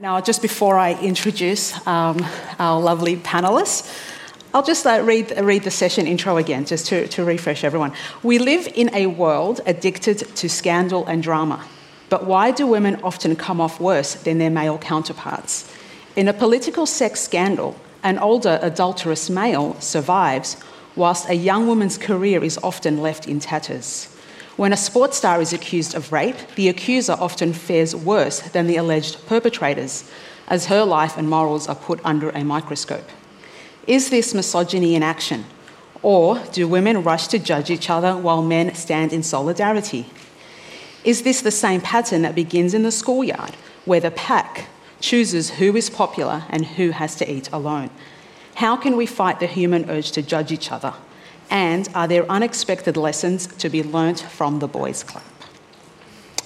Now, just before I introduce um, our lovely panelists, I'll just uh, read, read the session intro again, just to, to refresh everyone. We live in a world addicted to scandal and drama. But why do women often come off worse than their male counterparts? In a political sex scandal, an older adulterous male survives, whilst a young woman's career is often left in tatters. When a sports star is accused of rape, the accuser often fares worse than the alleged perpetrators, as her life and morals are put under a microscope. Is this misogyny in action? Or do women rush to judge each other while men stand in solidarity? Is this the same pattern that begins in the schoolyard, where the pack chooses who is popular and who has to eat alone? How can we fight the human urge to judge each other? And are there unexpected lessons to be learnt from the Boys Club?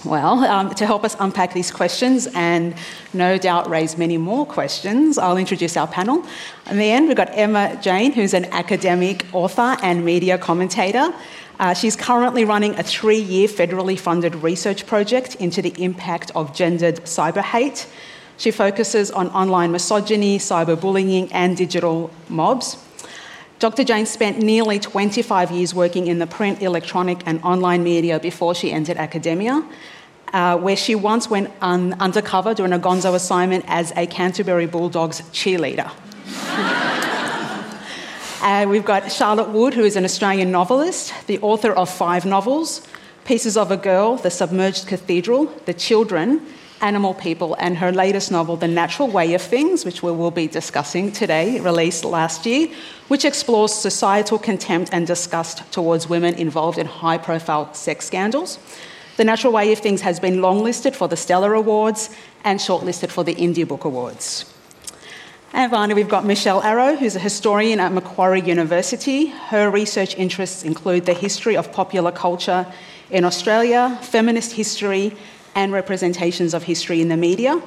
Well, um, to help us unpack these questions and no doubt raise many more questions, I'll introduce our panel. In the end, we've got Emma Jane, who's an academic author and media commentator. Uh, she's currently running a three year federally funded research project into the impact of gendered cyber hate. She focuses on online misogyny, cyberbullying, and digital mobs. Dr. Jane spent nearly 25 years working in the print, electronic, and online media before she entered academia, uh, where she once went un- undercover doing a gonzo assignment as a Canterbury Bulldogs cheerleader. uh, we've got Charlotte Wood, who is an Australian novelist, the author of five novels Pieces of a Girl, The Submerged Cathedral, The Children, Animal People, and her latest novel, The Natural Way of Things, which we will be discussing today, released last year, which explores societal contempt and disgust towards women involved in high profile sex scandals. The Natural Way of Things has been longlisted for the Stella Awards and shortlisted for the Indie Book Awards. And finally, we've got Michelle Arrow, who's a historian at Macquarie University. Her research interests include the history of popular culture in Australia, feminist history, and representations of history in the media.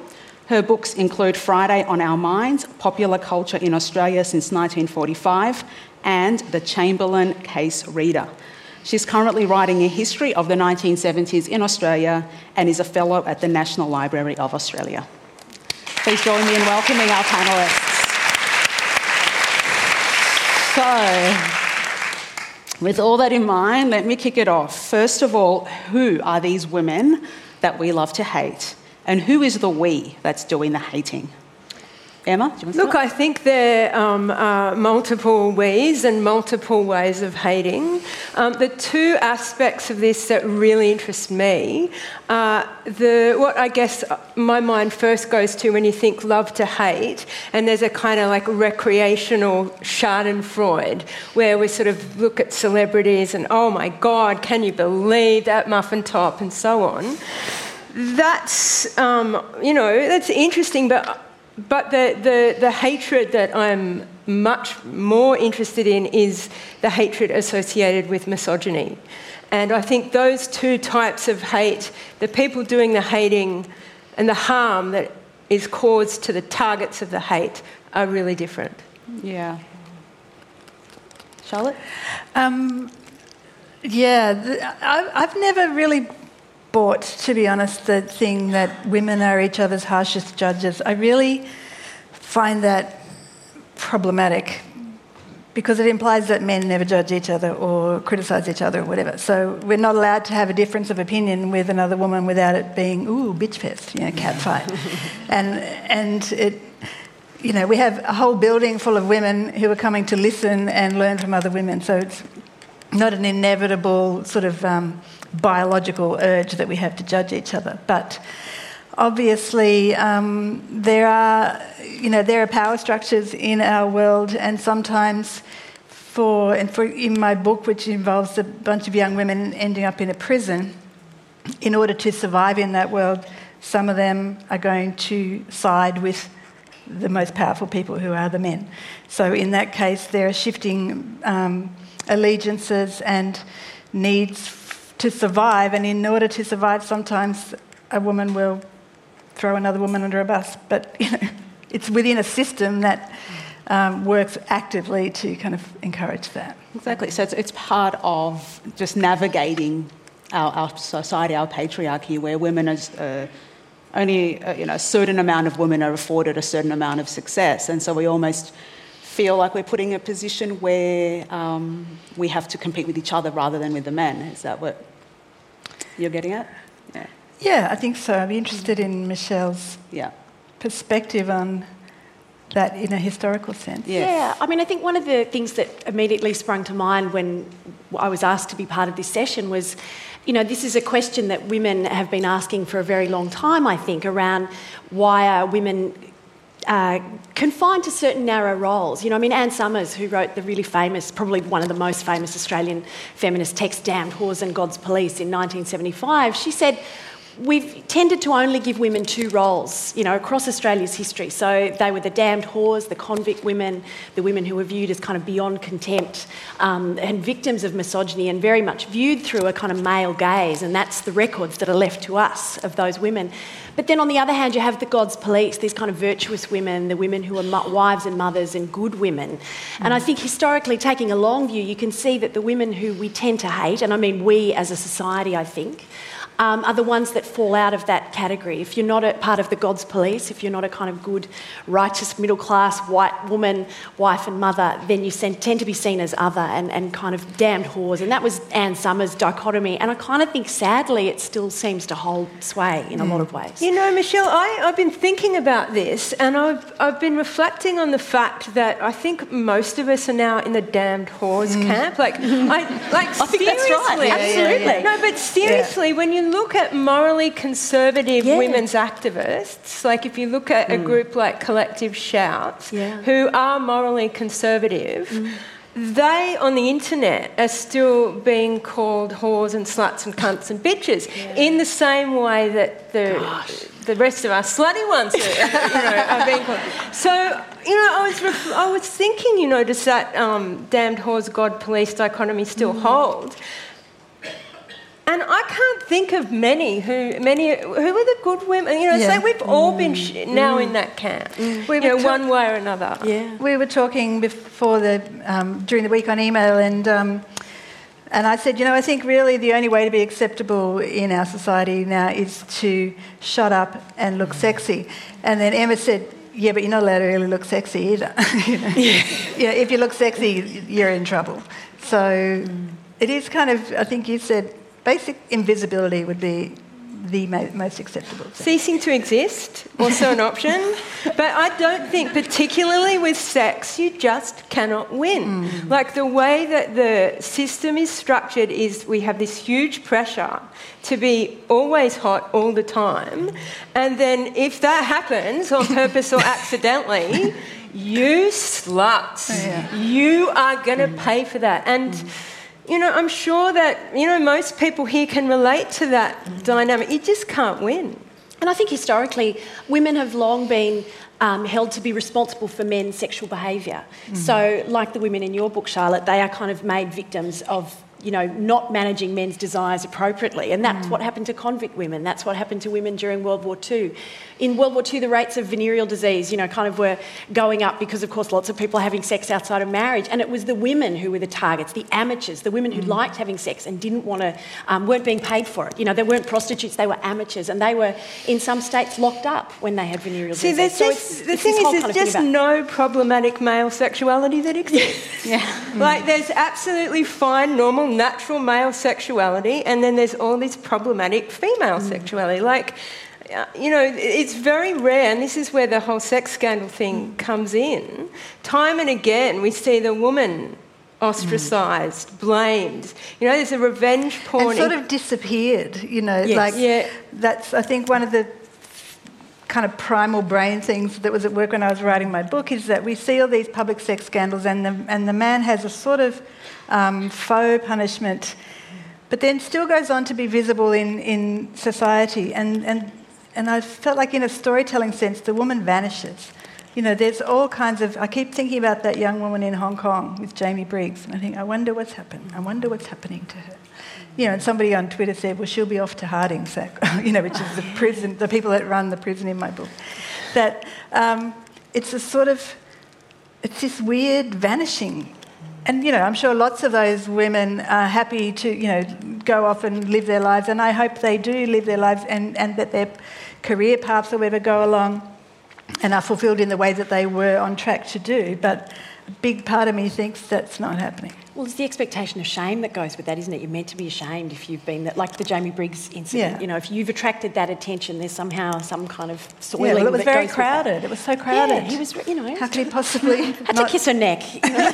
Her books include Friday on Our Minds, Popular Culture in Australia since 1945, and The Chamberlain Case Reader. She's currently writing a history of the 1970s in Australia and is a fellow at the National Library of Australia. Please join me in welcoming our panellists. So, with all that in mind, let me kick it off. First of all, who are these women that we love to hate? And who is the we that's doing the hating? Emma, Look, I think there um, are multiple ways and multiple ways of hating. Um, the two aspects of this that really interest me are the, what I guess my mind first goes to when you think love to hate, and there's a kind of like recreational Schadenfreude where we sort of look at celebrities and, oh my God, can you believe that muffin top, and so on. That's um, you know that's interesting but but the, the, the hatred that I'm much more interested in is the hatred associated with misogyny. And I think those two types of hate, the people doing the hating and the harm that is caused to the targets of the hate, are really different. Yeah. Charlotte? Um, yeah, the, I, I've never really bought, to be honest, the thing that women are each other's harshest judges. I really find that problematic because it implies that men never judge each other or criticise each other or whatever. So we're not allowed to have a difference of opinion with another woman without it being, ooh, bitch fest, you know, cat fight. and, and it, you know, we have a whole building full of women who are coming to listen and learn from other women. So it's not an inevitable sort of um, biological urge that we have to judge each other. But obviously, um, there are, you know, there are power structures in our world, and sometimes, for and for in my book, which involves a bunch of young women ending up in a prison, in order to survive in that world, some of them are going to side with the most powerful people, who are the men. So in that case, there are shifting um, allegiances and needs to survive, and in order to survive, sometimes a woman will throw another woman under a bus. But you know, it's within a system that um, works actively to kind of encourage that. Exactly. So it's, it's part of just navigating our, our, society, our patriarchy, where women are uh, only uh, you know, a certain amount of women are afforded a certain amount of success. And so we almost feel like we're putting a position where um, we have to compete with each other rather than with the men. Is that what you're getting at? Yeah. Yeah, I think so. I'd be interested in Michelle's yeah. perspective on that in a historical sense. Yes. Yeah, I mean, I think one of the things that immediately sprung to mind when I was asked to be part of this session was you know, this is a question that women have been asking for a very long time, I think, around why are women uh, confined to certain narrow roles. You know, I mean, Anne Summers, who wrote the really famous, probably one of the most famous Australian feminist texts, Damned Whores and God's Police, in 1975, she said, we've tended to only give women two roles, you know, across Australia's history. So they were the damned whores, the convict women, the women who were viewed as kind of beyond contempt um, and victims of misogyny and very much viewed through a kind of male gaze. And that's the records that are left to us of those women. But then on the other hand, you have the God's police, these kind of virtuous women, the women who are wives and mothers and good women. And I think historically, taking a long view, you can see that the women who we tend to hate, and I mean we as a society, I think, um, are the ones that fall out of that category. If you're not a part of the God's police, if you're not a kind of good, righteous, middle class white woman, wife and mother, then you tend to be seen as other and, and kind of damned whores. And that was Anne Summers' dichotomy. And I kind of think, sadly, it still seems to hold sway in a lot of ways. You know, Michelle, I, I've been thinking about this and I've, I've been reflecting on the fact that I think most of us are now in the damned whores mm. camp. Like, I, like I think that's right. Yeah, Absolutely. Yeah, yeah. No, but seriously, when you look at morally conservative yeah. women's activists, like if you look at mm. a group like Collective Shout, yeah. who are morally conservative, mm. they on the internet are still being called whores and sluts and cunts and bitches yeah. in the same way that the. Gosh. The rest of us slutty ones are, you know, are being called. So, you know, I was, ref- I was thinking, you know, does that um, damned whores, God, police dichotomy still mm. hold? And I can't think of many who many who are the good women. You know, yeah. so we've all been sh- mm. now mm. in that camp. Mm. We you know, one way or another. Yeah. We were talking before the um, during the week on email, and um, and I said, you know, I think really the only way to be acceptable in our society now is to shut up and look sexy. And then Emma said, yeah, but you're not allowed to really look sexy either. you know? yeah. yeah. If you look sexy, you're in trouble. So mm. it is kind of. I think you said basic invisibility would be the most acceptable. Thing. Ceasing to exist, also an option. But I don't think, particularly with sex, you just cannot win. Mm. Like the way that the system is structured is we have this huge pressure to be always hot all the time. And then if that happens on purpose or accidentally, you sluts, yeah. you are going to pay for that. And mm you know, I'm sure that, you know, most people here can relate to that mm. dynamic. You just can't win. And I think historically, women have long been um, held to be responsible for men's sexual behaviour. Mm. So, like the women in your book, Charlotte, they are kind of made victims of you know, not managing men's desires appropriately. And that's mm. what happened to convict women. That's what happened to women during World War II. In World War II, the rates of venereal disease, you know, kind of were going up because, of course, lots of people are having sex outside of marriage. And it was the women who were the targets, the amateurs, the women who mm. liked having sex and didn't want to, um, weren't being paid for it. You know, they weren't prostitutes, they were amateurs. And they were, in some states, locked up when they had venereal See, disease. So this, the thing is, there's just no problematic male sexuality that exists. yeah. Like, there's absolutely fine, normal, natural male sexuality, and then there's all this problematic female mm. sexuality. Like, uh, you know, it's very rare, and this is where the whole sex scandal thing mm. comes in. Time and again, we see the woman ostracised, mm. blamed. You know, there's a revenge porn. And sort of disappeared, you know, yes. like yeah. that's, I think, one of the kind of primal brain things that was at work when I was writing my book is that we see all these public sex scandals and the, and the man has a sort of um, faux punishment, but then still goes on to be visible in, in society. And, and, and I felt like, in a storytelling sense, the woman vanishes. You know, there's all kinds of. I keep thinking about that young woman in Hong Kong with Jamie Briggs, and I think, I wonder what's happened. I wonder what's happening to her. You know, and somebody on Twitter said, well, she'll be off to Harding, you know, which is the prison, the people that run the prison in my book. That um, it's a sort of, it's this weird vanishing and you know, I'm sure lots of those women are happy to, you know, go off and live their lives, and I hope they do live their lives, and, and that their career paths or whatever go along, and are fulfilled in the way that they were on track to do. But a big part of me thinks that's not happening. Well, it's the expectation of shame that goes with that, isn't it? You're meant to be ashamed if you've been that, like the Jamie Briggs incident. Yeah. You know, if you've attracted that attention, there's somehow some kind of soiling. Yeah, well, it was that very goes with that. crowded. It was so crowded. Yeah, he was, you know, How could he possibly? had to kiss her neck. you know.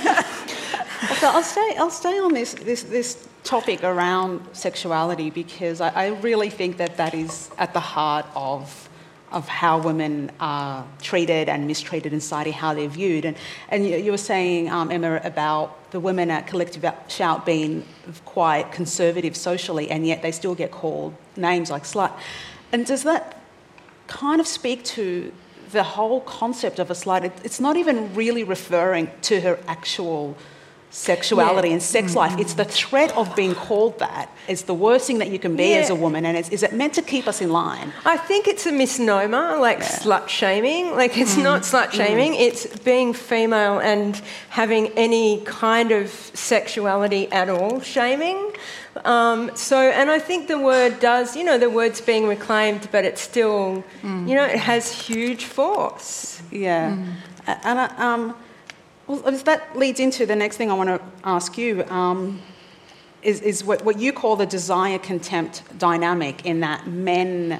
So I'll stay, I'll stay on this, this, this topic around sexuality because I, I really think that that is at the heart of, of how women are treated and mistreated in society, how they're viewed. And, and you, you were saying, um, Emma, about the women at Collective Shout being quite conservative socially, and yet they still get called names like slut. And does that kind of speak to the whole concept of a slut. It- It's not even really referring to her actual sexuality and sex life. It's the threat of being called that. It's the worst thing that you can be as a woman, and it's, is it meant to keep us in line? I think it's a misnomer, like slut shaming. Like it's not slut shaming, it's being female and having any kind of sexuality at all shaming. Um, so, and I think the word does, you know, the word's being reclaimed, but it's still, you know, it has huge force. Yeah. A- And I, um, well, that leads into the next thing I want to ask you. Um, is, is what, what you call the desire contempt dynamic, in that men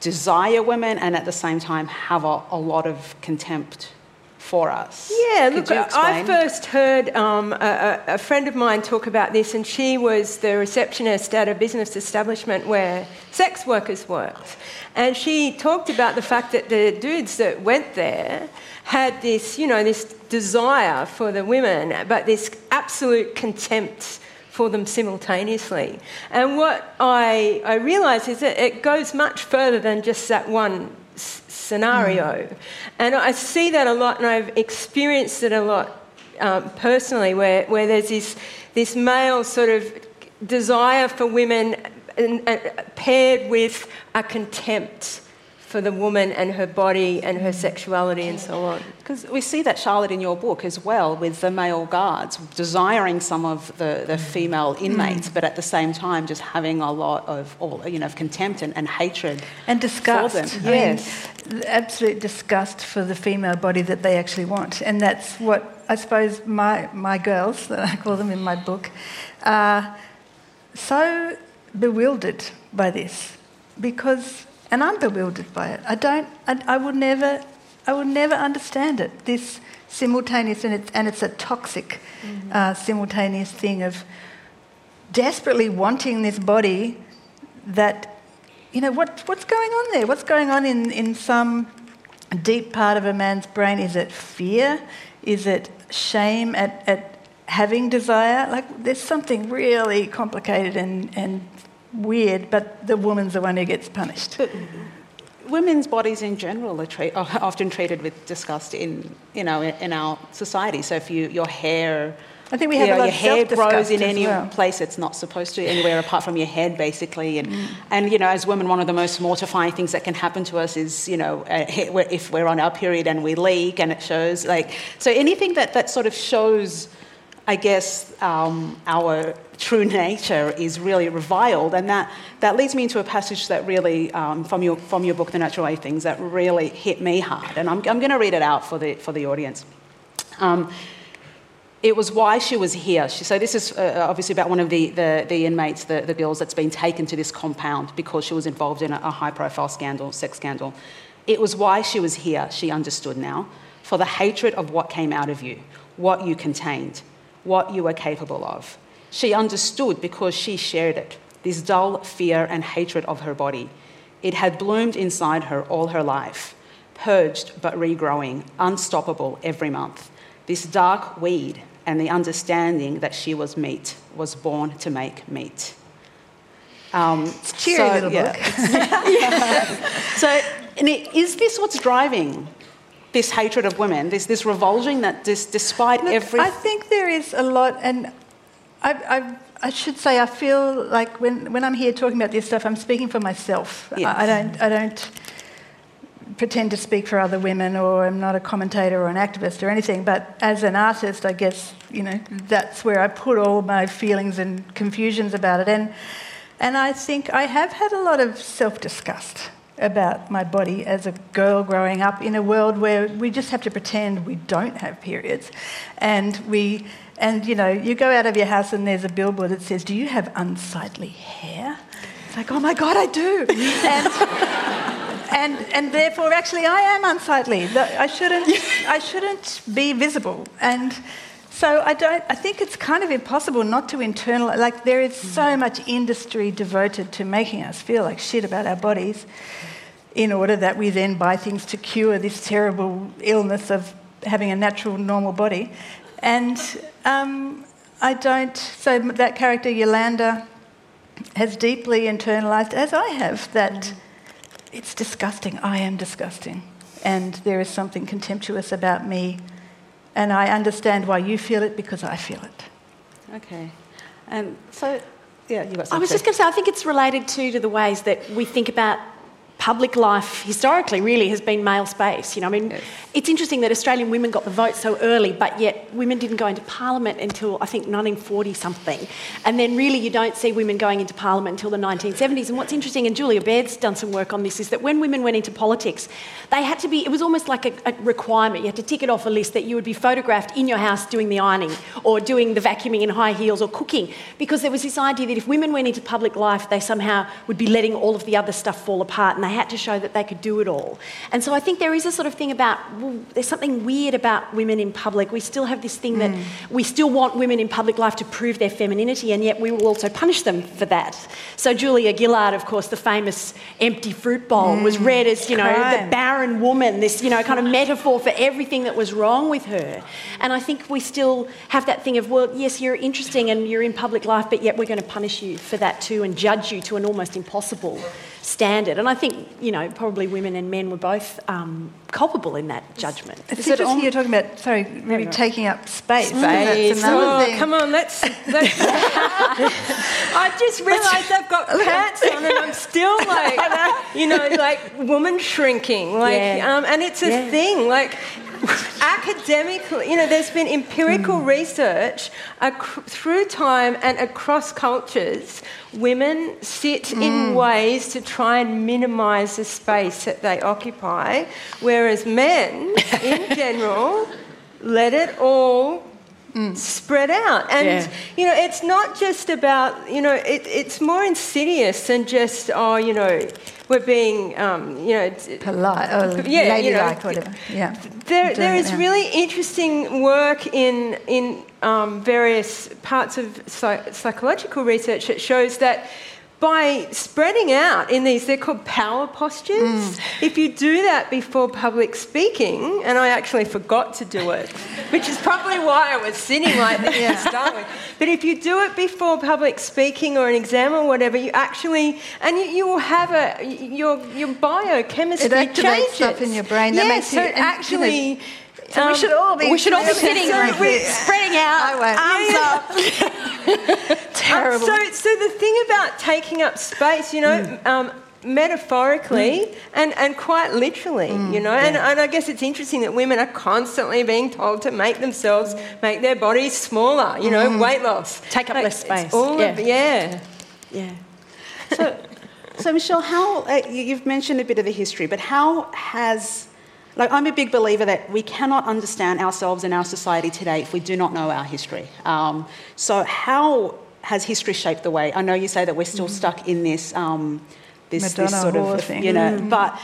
desire women and at the same time have a, a lot of contempt for us. Yeah, Could look, I first heard um, a, a friend of mine talk about this, and she was the receptionist at a business establishment where sex workers worked. And she talked about the fact that the dudes that went there had this, you know, this desire for the women, but this absolute contempt for them simultaneously. And what I, I realise is that it goes much further than just that one scenario. And I see that a lot, and I've experienced it a lot um, personally, where, where there's this, this male sort of desire for women and, and paired with a contempt for the woman and her body and her sexuality and so on. Because we see that, Charlotte, in your book as well, with the male guards desiring some of the, the female mm. inmates, but at the same time just having a lot of, all, you know, of contempt and, and hatred and disgust. for them. I mean, Yes. absolute disgust for the female body that they actually want. And that's what I suppose my, my girls, that I call them in my book, are so bewildered by this because, and I'm bewildered by it. I don't, I, I would never, I would never understand it. This simultaneous, and it's, and it's a toxic uh, simultaneous thing of desperately wanting this body that you know, what, what's going on there? What's going on in, in some deep part of a man's brain? Is it fear? Is it shame at, at having desire? Like, there's something really complicated and, and weird, but the woman's the one who gets punished. But women's bodies in general are, treat, are often treated with disgust in, you know, in, our society. So if you, your hair, I think we you have a know, lot your hair grows in any well. place it's not supposed to, anywhere apart from your head, basically. And, Mm. and, you know, as women, one of the most mortifying things that can happen to us is, you know, uh, if we're on our period and we leak and it shows, like, so anything that, that sort of shows, I guess, um, our true nature is really reviled. And that, that leads me into a passage that really, um, from, your, from your book, The Natural Way Things, that really hit me hard. And I'm, I'm going to read it out for the, for the audience. Um, it was why she was here. She, so this is uh, obviously about one of the, the, the inmates, the, the girls that's been taken to this compound because she was involved in a, a high-profile scandal, sex scandal. It was why she was here, she understood now, for the hatred of what came out of you, what you contained, what you were capable of. She understood because she shared it, this dull fear and hatred of her body. It had bloomed inside her all her life, purged but regrowing, unstoppable every month. This dark weed and the understanding that she was meat was born to make meat. Um, it's a cheery little book. so, and it, is this what's driving this hatred of women? This this revulsion that this, despite Look, every I think there is a lot, and I, I, I should say I feel like when, when I'm here talking about this stuff, I'm speaking for myself. Yes. I, I don't, I don't pretend to speak for other women or I'm not a commentator or an activist or anything, but as an artist, I guess, you know, that's where I put all my feelings and confusions about it. And, and I think I have had a lot of self disgust about my body as a girl growing up in a world where we just have to pretend we don't have periods. And we, and you know, you go out of your house and there's a billboard that says, Do you have unsightly hair? It's like, oh my God, I do. and, and, and therefore, actually, I am unsightly. I shouldn't, I shouldn't be visible. And so I don't. I think it's kind of impossible not to internalize. Like there is so much industry devoted to making us feel like shit about our bodies, in order that we then buy things to cure this terrible illness of having a natural, normal body. And um, I don't. So that character Yolanda has deeply internalized, as I have, that mm. it's disgusting. I am disgusting. And there is something contemptuous about me. And I understand why you feel it because I feel it. Okay. And so, yeah, you got I was just going to say, I think it's related too to the ways that we think about public life historically really has been male space. You know, I mean, yes. it's interesting that Australian women got the vote so early, but yet women didn't go into parliament until I think 1940 something. And then really you don't see women going into parliament until the 1970s. And what's interesting, and Julia Baird's done some work on this, is that when women went into politics, they had to be, it was almost like a, a requirement. You had to tick it off a list that you would be photographed in your house doing the ironing or doing the vacuuming in high heels or cooking. Because there was this idea that if women went into public life, they somehow would be letting all of the other stuff fall apart. And they had to show that they could do it all. And so I think there is a sort of thing about, well, there's something weird about women in public. We still have this thing mm. that we still want women in public life to prove their femininity, and yet we will also punish them for that. So Julia Gillard, of course, the famous empty fruit bowl, mm. was read as, you know, Crime. the barren woman, this, you know, kind of metaphor for everything that was wrong with her. And I think we still have that thing of, well, yes, you're interesting and you're in public life, but yet we're going to punish you for that too and judge you to an almost impossible standard. And I think, you know, probably women and men were both um, culpable in that judgment. It's Is interesting it you're talking about, sorry, maybe no, no. taking up space. Space. Oh, come on, let's... let's I just realised I've got pants on and I'm still like, you know, like woman shrinking. Like, yeah. um, and it's a yeah. thing. Like, academically, you know, there's been empirical mm. research ac- through time and across cultures. Women sit mm. in ways to try and minimise the space that they occupy, whereas men, in general, let it all Mm. spread out. And, yeah. you know, it's not just about, you know, it, it's more insidious than just, oh, you know, we're being, um, you know, polite, or yeah, ladylike, you know, whatever. Yeah. There, there is really interesting work in in um, various parts of psych- psychological research that shows that by spreading out in these, they're called power postures. Mm. If you do that before public speaking, and I actually forgot to do it, which is probably why I was sitting like this yeah. to start with. But if you do it before public speaking or an exam or whatever, you actually, and you, you will have a, your, your biochemistry it activates changes. stuff in your brain. That yes, so you, actually. So um, we should all be. We should all be sitting, spreading out, arms up. Terrible. Um, so, so the thing about taking up space, you know. Mm. Um, metaphorically mm. and, and quite literally, mm, you know. Yeah. And, and I guess it's interesting that women are constantly being told to make themselves, make their bodies smaller, you know, mm. weight loss. Take up like, less space. All yeah. Of, yeah. Yeah. So, so Michelle, how, uh, you've mentioned a bit of the history, but how has like, I'm a big believer that we cannot understand ourselves and our society today if we do not know our history. Um, so, how has history shaped the way? I know you say that we're still mm. stuck in this, um, this, this, sort of, thing. you know, mm. but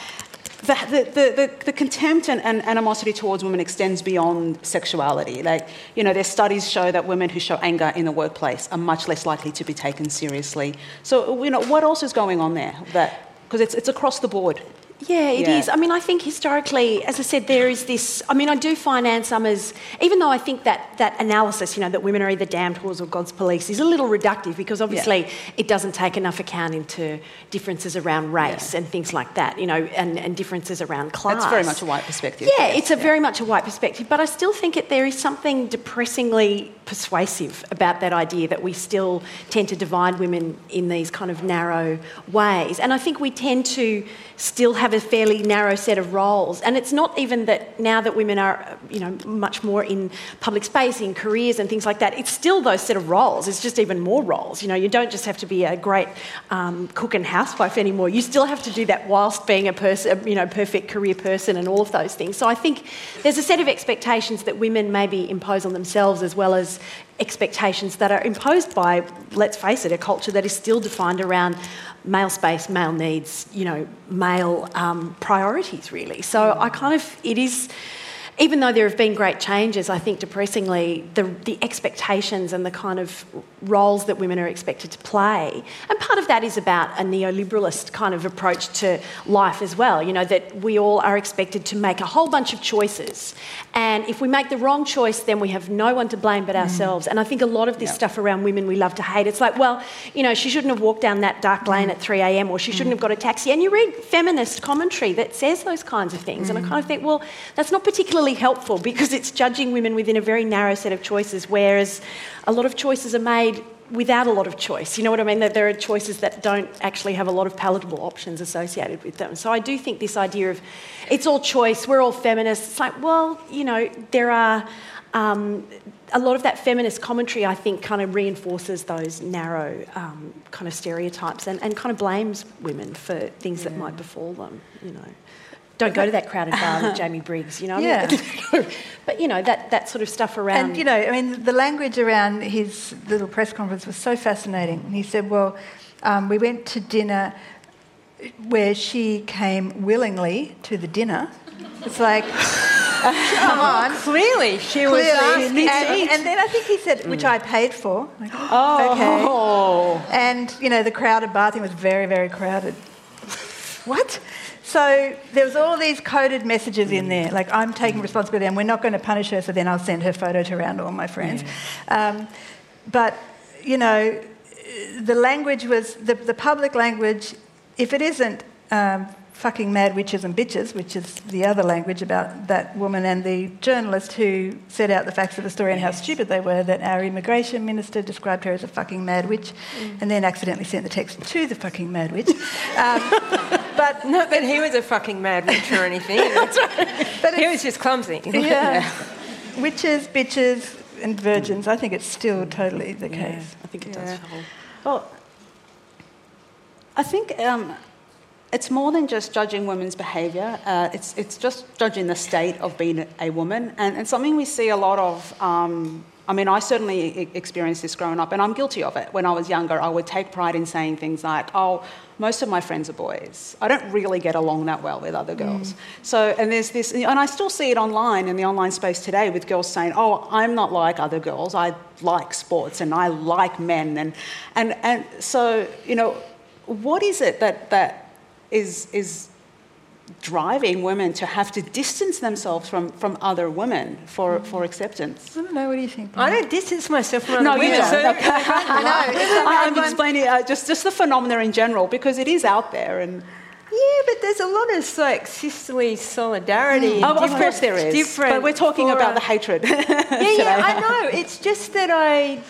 the, the, the, the, contempt and, and, animosity towards women extends beyond sexuality. Like, you know, there's studies show that women who show anger in the workplace are much less likely to be taken seriously. So, you know, what else is going on there? That because it's, it's across the board. Yeah, it yeah. is. I mean, I think historically, as I said, there is this. I mean, I do find Anne Summers, even though I think that that analysis, you know, that women are either damned whores or God's police, is a little reductive because obviously yeah. it doesn't take enough account into differences around race yeah. and things like that, you know, and, and differences around class. That's very much a white perspective. Yeah, it's a very much a white perspective, but I still think it, there is something depressingly persuasive about that idea that we still tend to divide women in these kind of narrow ways. And I think we tend to still have have a fairly narrow set of roles. And it's not even that now that women are, you know, much more in public space, in careers and things like that, it's still those set of roles. It's just even more roles. You know, you don't just have to be a great um, cook and housewife anymore. You still have to do that whilst being a person, you know, perfect career person and all of those things. So I think there's a set of expectations that women maybe impose on themselves as well as expectations that are imposed by, let's face it, a culture that is still defined around male space, male needs, you know, male um, priorities, really. So I kind of, it is even though there have been great changes, I think depressingly the, the expectations and the kind of roles that women are expected to play, and part of that is about a neoliberalist kind of approach to life as well. You know, that we all are expected to make a whole bunch of choices, and if we make the wrong choice, then we have no one to blame but mm. ourselves. And I think a lot of this yep. stuff around women we love to hate, it's like, well, you know, she shouldn't have walked down that dark lane mm. at 3 a.m. or she shouldn't mm. have got a taxi. And you read feminist commentary that says those kinds of things, and I mm. kind of think, well, that's not particularly particularly helpful because it's judging women within a very narrow set of choices, whereas a lot of choices are made without a lot of choice. You know what I mean? That there are choices that don't actually have a lot of palatable options associated with them. So I do think this idea of it's all choice, we're all feminists, it's like, well, you know, there are. Um, a lot of that feminist commentary, I think, kind of reinforces those narrow um, kind of stereotypes and, and kind of blames women for things yeah. that might befall them, you know don't go to that crowded bar with Jamie Briggs, you know. Yeah. but you know that that sort of stuff around. And you know, I mean, the language around his little press conference was so fascinating. He said, "Well, um, we went to dinner where she came willingly to the dinner." It's like. Come on. Clearly, she Clearly. was and, and, then I think he said, which mm. I paid for. Like, oh. Okay. And, you know, the crowded bar thing was very, very crowded. what? So there was all these coded messages in there, like I'm taking responsibility and we're not going to punish her, so then I'll send her photo to around all my friends. Yeah. Um, but, you know, the language was, the, the public language, if it isn't um, fucking mad witches and bitches, which is the other language about that woman and the journalist who set out the facts of the story and how stupid they were, that our immigration minister described her as a fucking mad witch mm. and then accidentally sent the text to the fucking mad witch. Um, but not that he was a fucking mad witch or anything. but he was just clumsy. Yeah. yeah. Witches, bitches, and virgins. I think it's still totally the case. Yeah, I think it yeah. does. Well, I think um, it's more than just judging women's behaviour. Uh, it's, it's just judging the state of being a woman. And, and something we see a lot of, um, I mean, I certainly experienced this growing up, and I'm guilty of it. When I was younger, I would take pride in saying things like, oh, most of my friends are boys. I don't really get along that well with other girls. Mm. So, and there's this, and I still see it online in the online space today with girls saying, oh, I'm not like other girls. I like sports and I like men. And, and, and so, you know, what is it that, that is, is driving women to have to distance themselves from, from other women for, mm. for acceptance. I don't know. What do you think? I don't distance myself from no, other women. No, you don't. I know. I'm explaining uh, just, just the phenomena in general because it is out there and. Yeah, but there's a lot of like sisterly solidarity. Mm. Oh, of course there is. Different but we're talking about the hatred. yeah, yeah, I know. It's just that I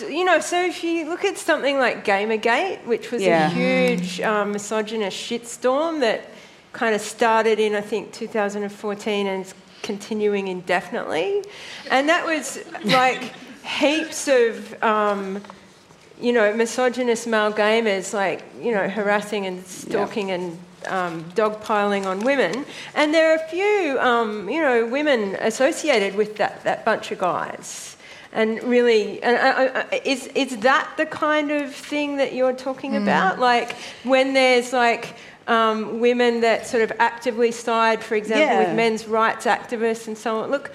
you know, so if you look at something like Gamergate, which was yeah. a huge um, misogynist shitstorm that kind of started in, I think, 2014 and is continuing indefinitely. And that was like heaps of, um, you know, misogynist male gamers, like, you know, harassing and stalking yeah. and um, dogpiling on women. And there are a few, um, you know, women associated with that, that bunch of guys. And really, and, uh, uh, is, is that the kind of thing that you're talking mm. about? Like when there's like um, women that sort of actively side, for example, yeah. with men's rights activists and so on. Look,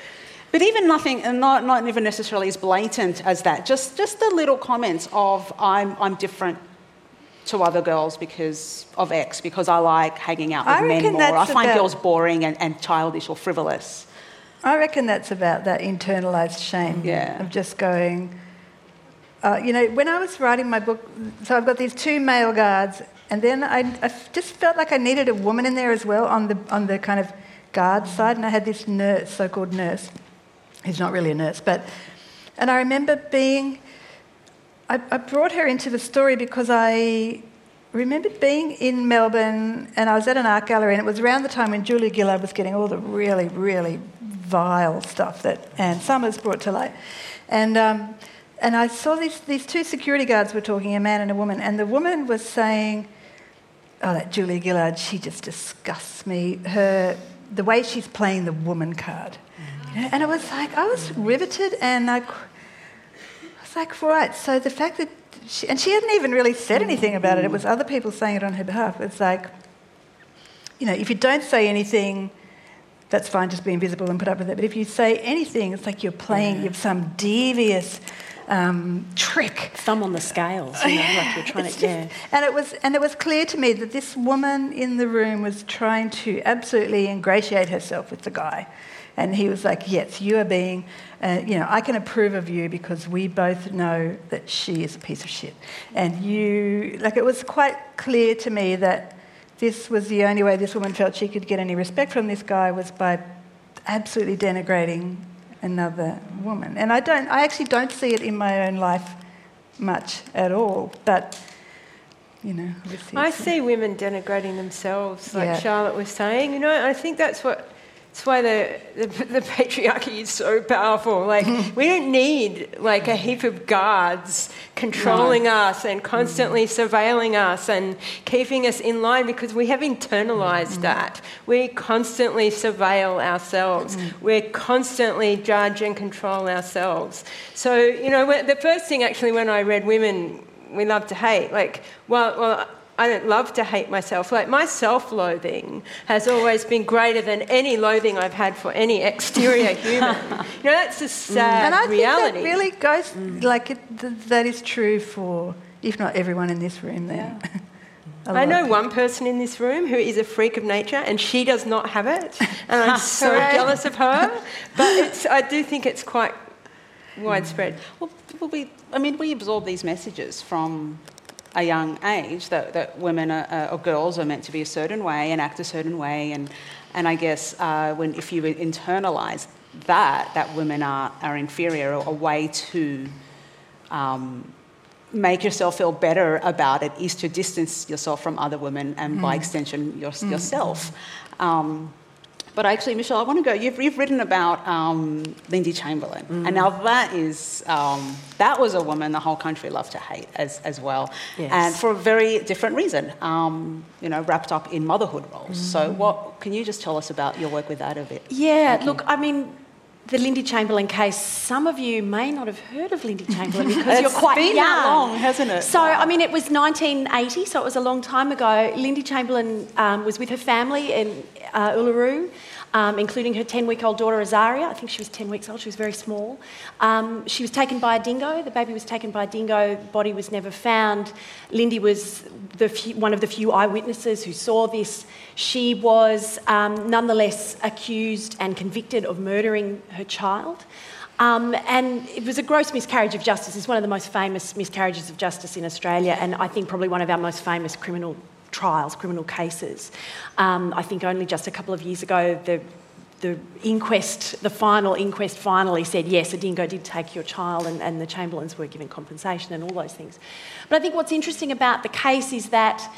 but even nothing, not, not even necessarily as blatant as that, just, just the little comments of I'm, I'm different to other girls because of X, because I like hanging out with I men more. I find about... girls boring and, and childish or frivolous. I reckon that's about that internalized shame yeah. of just going. Uh, you know, when I was writing my book, so I've got these two male guards, and then I, I just felt like I needed a woman in there as well on the on the kind of guard side, and I had this nurse, so-called nurse, who's not really a nurse, but, and I remember being, I, I brought her into the story because I remember being in Melbourne and I was at an art gallery and it was around the time when Julia Gillard was getting all the really, really vile stuff that Anne Summers brought to light. And, um, and I saw these, these two security guards were talking, a man and a woman, and the woman was saying, oh, that Julia Gillard, she just disgusts me. Her, the way she's playing the woman card. You know? And it was like, I was riveted and I, I was like, right, so the fact that she, and she hadn't even really said anything about it. It was other people saying it on her behalf. It's like, you know, if you don't say anything, that's fine, just be invisible and put up with it. But if you say anything, it's like you're playing, yeah. you have some devious um, trick. Thumb on the scales, you know, like you're trying to, yeah. And it, was, and it was clear to me that this woman in the room was trying to absolutely ingratiate herself with the guy. And he was like, Yes, you are being, uh, you know, I can approve of you because we both know that she is a piece of shit. And you, like, it was quite clear to me that this was the only way this woman felt she could get any respect from this guy was by absolutely denigrating another woman. And I don't, I actually don't see it in my own life much at all, but you know, I see women denigrating themselves, like yeah. Charlotte was saying. You know, I think that's what that's why the, the, the, patriarchy is so powerful. Like, we don't need like a heap of guards controlling no. us and constantly mm. surveilling us and keeping us in line because we have internalized mm. that. We constantly surveil ourselves. Mm. We're constantly judge and control ourselves. So, you know, the first thing actually when I read Women We Love to Hate, like, well, well, I don't love to hate myself. Like my self-loathing has always been greater than any loathing I've had for any exterior human. you know, that's a sad reality. and I reality. Think that really goes mm. like it, th- that is true for, if not everyone in this room. Then. Yeah. I know one person in this room who is a freak of nature, and she does not have it, and I'm so jealous of her. But I do think it's quite widespread. Well, we, I mean, we absorb these messages from a young age that, that women are, uh, or girls are meant to be a certain way and act a certain way. And, and I guess uh, when, if you internalise that, that women are, are inferior, a way to um, make yourself feel better about it is to distance yourself from other women and mm. by extension your, mm. yourself. Um, but actually, Michelle, I want to go. You've, you've written about um, Lindy Chamberlain, mm. and now that is um, that was a woman the whole country loved to hate as, as well, yes. and for a very different reason. Um, you know, wrapped up in motherhood roles. Mm. So, what can you just tell us about your work with that a bit? Yeah, look, I mean, the Lindy Chamberlain case, some of you may not have heard of Lindy Chamberlain because you're quite been young. That long, hasn't it? So, I mean, it was 1980, so it was a long time ago. Lindy Chamberlain um, was with her family in uh, Uluru um, including her 10 week old daughter Azaria. I think she was 10 weeks old, she was very small. Um, she was taken by a dingo. The baby was taken by a dingo, body was never found. Lindy was few, one of the few eyewitnesses who saw this. She was um, nonetheless accused and convicted of murdering her child. Um, and it was a gross miscarriage of justice. It's one of the most famous miscarriages of justice in Australia, and I think probably one of our most famous criminal trials, criminal cases. Um, I think only just a couple of years ago, the the inquest, the final inquest finally said, yes, a dingo did take your child and, and, the Chamberlains were given compensation and all those things. But I think what's interesting about the case is that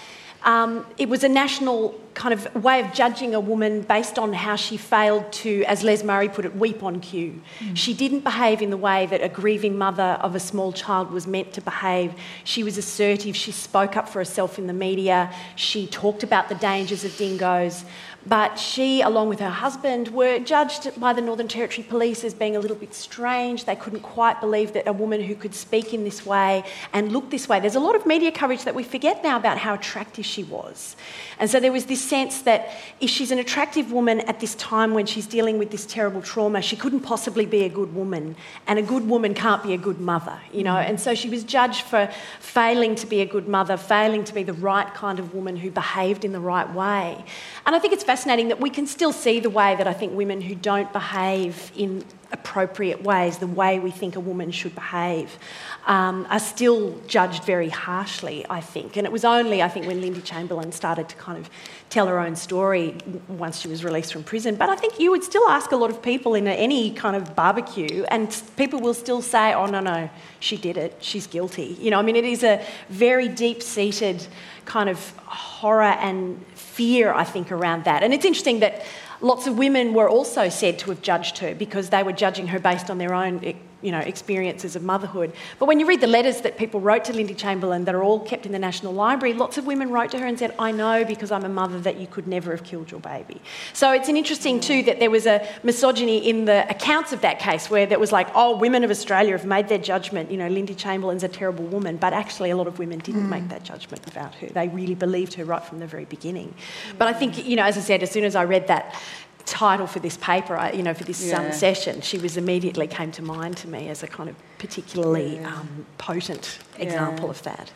um, it was a national kind of way of judging a woman based on how she failed to, as Les Murray put it, weep on cue. Mm. She didn't behave in the way that a grieving mother of a small child was meant to behave. She was assertive, she spoke up for herself in the media, she talked about the dangers of dingoes. But she, along with her husband, were judged by the Northern Territory Police as being a little bit strange. They couldn't quite believe that a woman who could speak in this way and look this way. There's a lot of media coverage that we forget now about how attractive she was. And so there was this sense that if she's an attractive woman at this time when she's dealing with this terrible trauma, she couldn't possibly be a good woman. And a good woman can't be a good mother, you know. And so she was judged for failing to be a good mother, failing to be the right kind of woman who behaved in the right way. And I think it's fascinating that we can still see the way that I think women who don't behave in appropriate ways, the way we think a woman should behave, um, are still judged very harshly, I think. And it was only, I think, when Lindy Chamberlain started to kind of tell her own story once she was released from prison. But I think you would still ask a lot of people in any kind of barbecue, and people will still say, oh, no, no, she did it, she's guilty. You know, I mean, it is a very deep seated kind of horror and fear, I think, around that. And it's interesting that lots of women were also said to have judged her because they were judging her based on their own eh, you know, experiences of motherhood. But when you read the letters that people wrote to Lindy Chamberlain that are all kept in the National Library, lots of women wrote to her and said, I know because I'm a mother that you could never have killed your baby. So it's an interesting too that there was a misogyny in the accounts of that case where that was like, oh, women of Australia have made their judgment, you know, Lindy Chamberlain's a terrible woman. But actually a lot of women didn't mm. make that judgment about her. They really believed her right from the very beginning. But I think, you know, as I said, as soon as I read that title for this paper, you know, for this um, yeah. um, session, she was immediately came to mind to me as a kind of particularly yeah. um, potent example yeah. of that.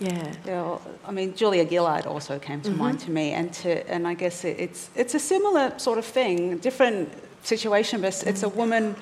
Yeah. yeah. I mean, Julia Gillard also came to mm-hmm. mind to me, and to and I guess it's it's a similar sort of thing, different situation, but it's, mm. a woman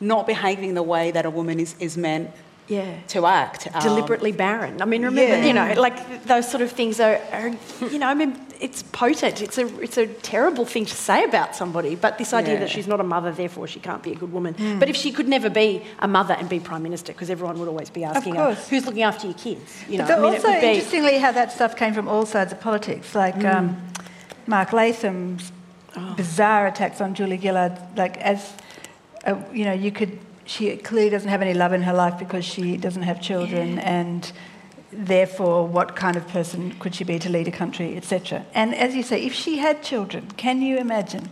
not behaving the way that a woman is, is meant yeah. to act. Deliberately um, barren. I mean, remember, yeah. you know, like those sort of things are, are, you know, I mean, it's potent. It's a, it's a terrible thing to say about somebody, but this idea yeah. that she's not a mother, therefore she can't be a good woman. Mm. But if she could never be a mother and be Prime Minister, because everyone would always be asking her, who's looking after your kids? You know, but I mean, also, be... interestingly, how that stuff came from all sides of politics. Like mm. um, Mark Latham's oh. bizarre attacks on Julia Gillard, like as, a, you know, you could she clearly doesn't have any love in her life because she doesn't have children and therefore what kind of person could she be to lead a country etc and as you say if she had children can you imagine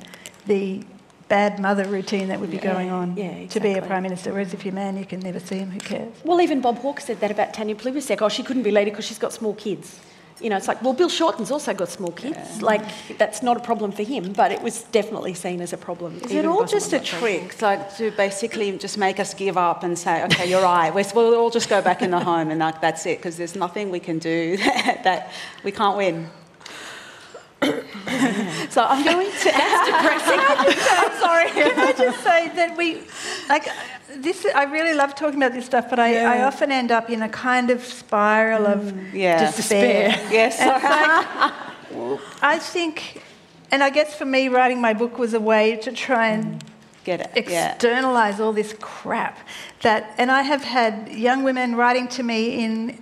the bad mother routine that would be yeah, going on yeah, exactly. to be a prime minister? Whereas if you're a man you can never see him who cares? Well even bob hawke said that about tanya plibersek oh she couldn't be leader because she's got small kids you know, it's like, well, Bill Shorten's also got small kids. Yeah. Like, that's not a problem for him, but it was definitely seen as a problem. Is it all just a trick, like to basically just make us give up and say, okay, you're right, we'll all just go back in the home and like, that's it, because there's nothing we can do that we can't win. so I'm going to. That's depressing. I'm sorry. Can I just say that we, like, this? I really love talking about this stuff, but I, yeah. I often end up in a kind of spiral of mm, yeah. despair. despair. Yes. Like, I think, and I guess for me, writing my book was a way to try and. Get it. Externalize yeah. all this crap that, and I have had young women writing to me in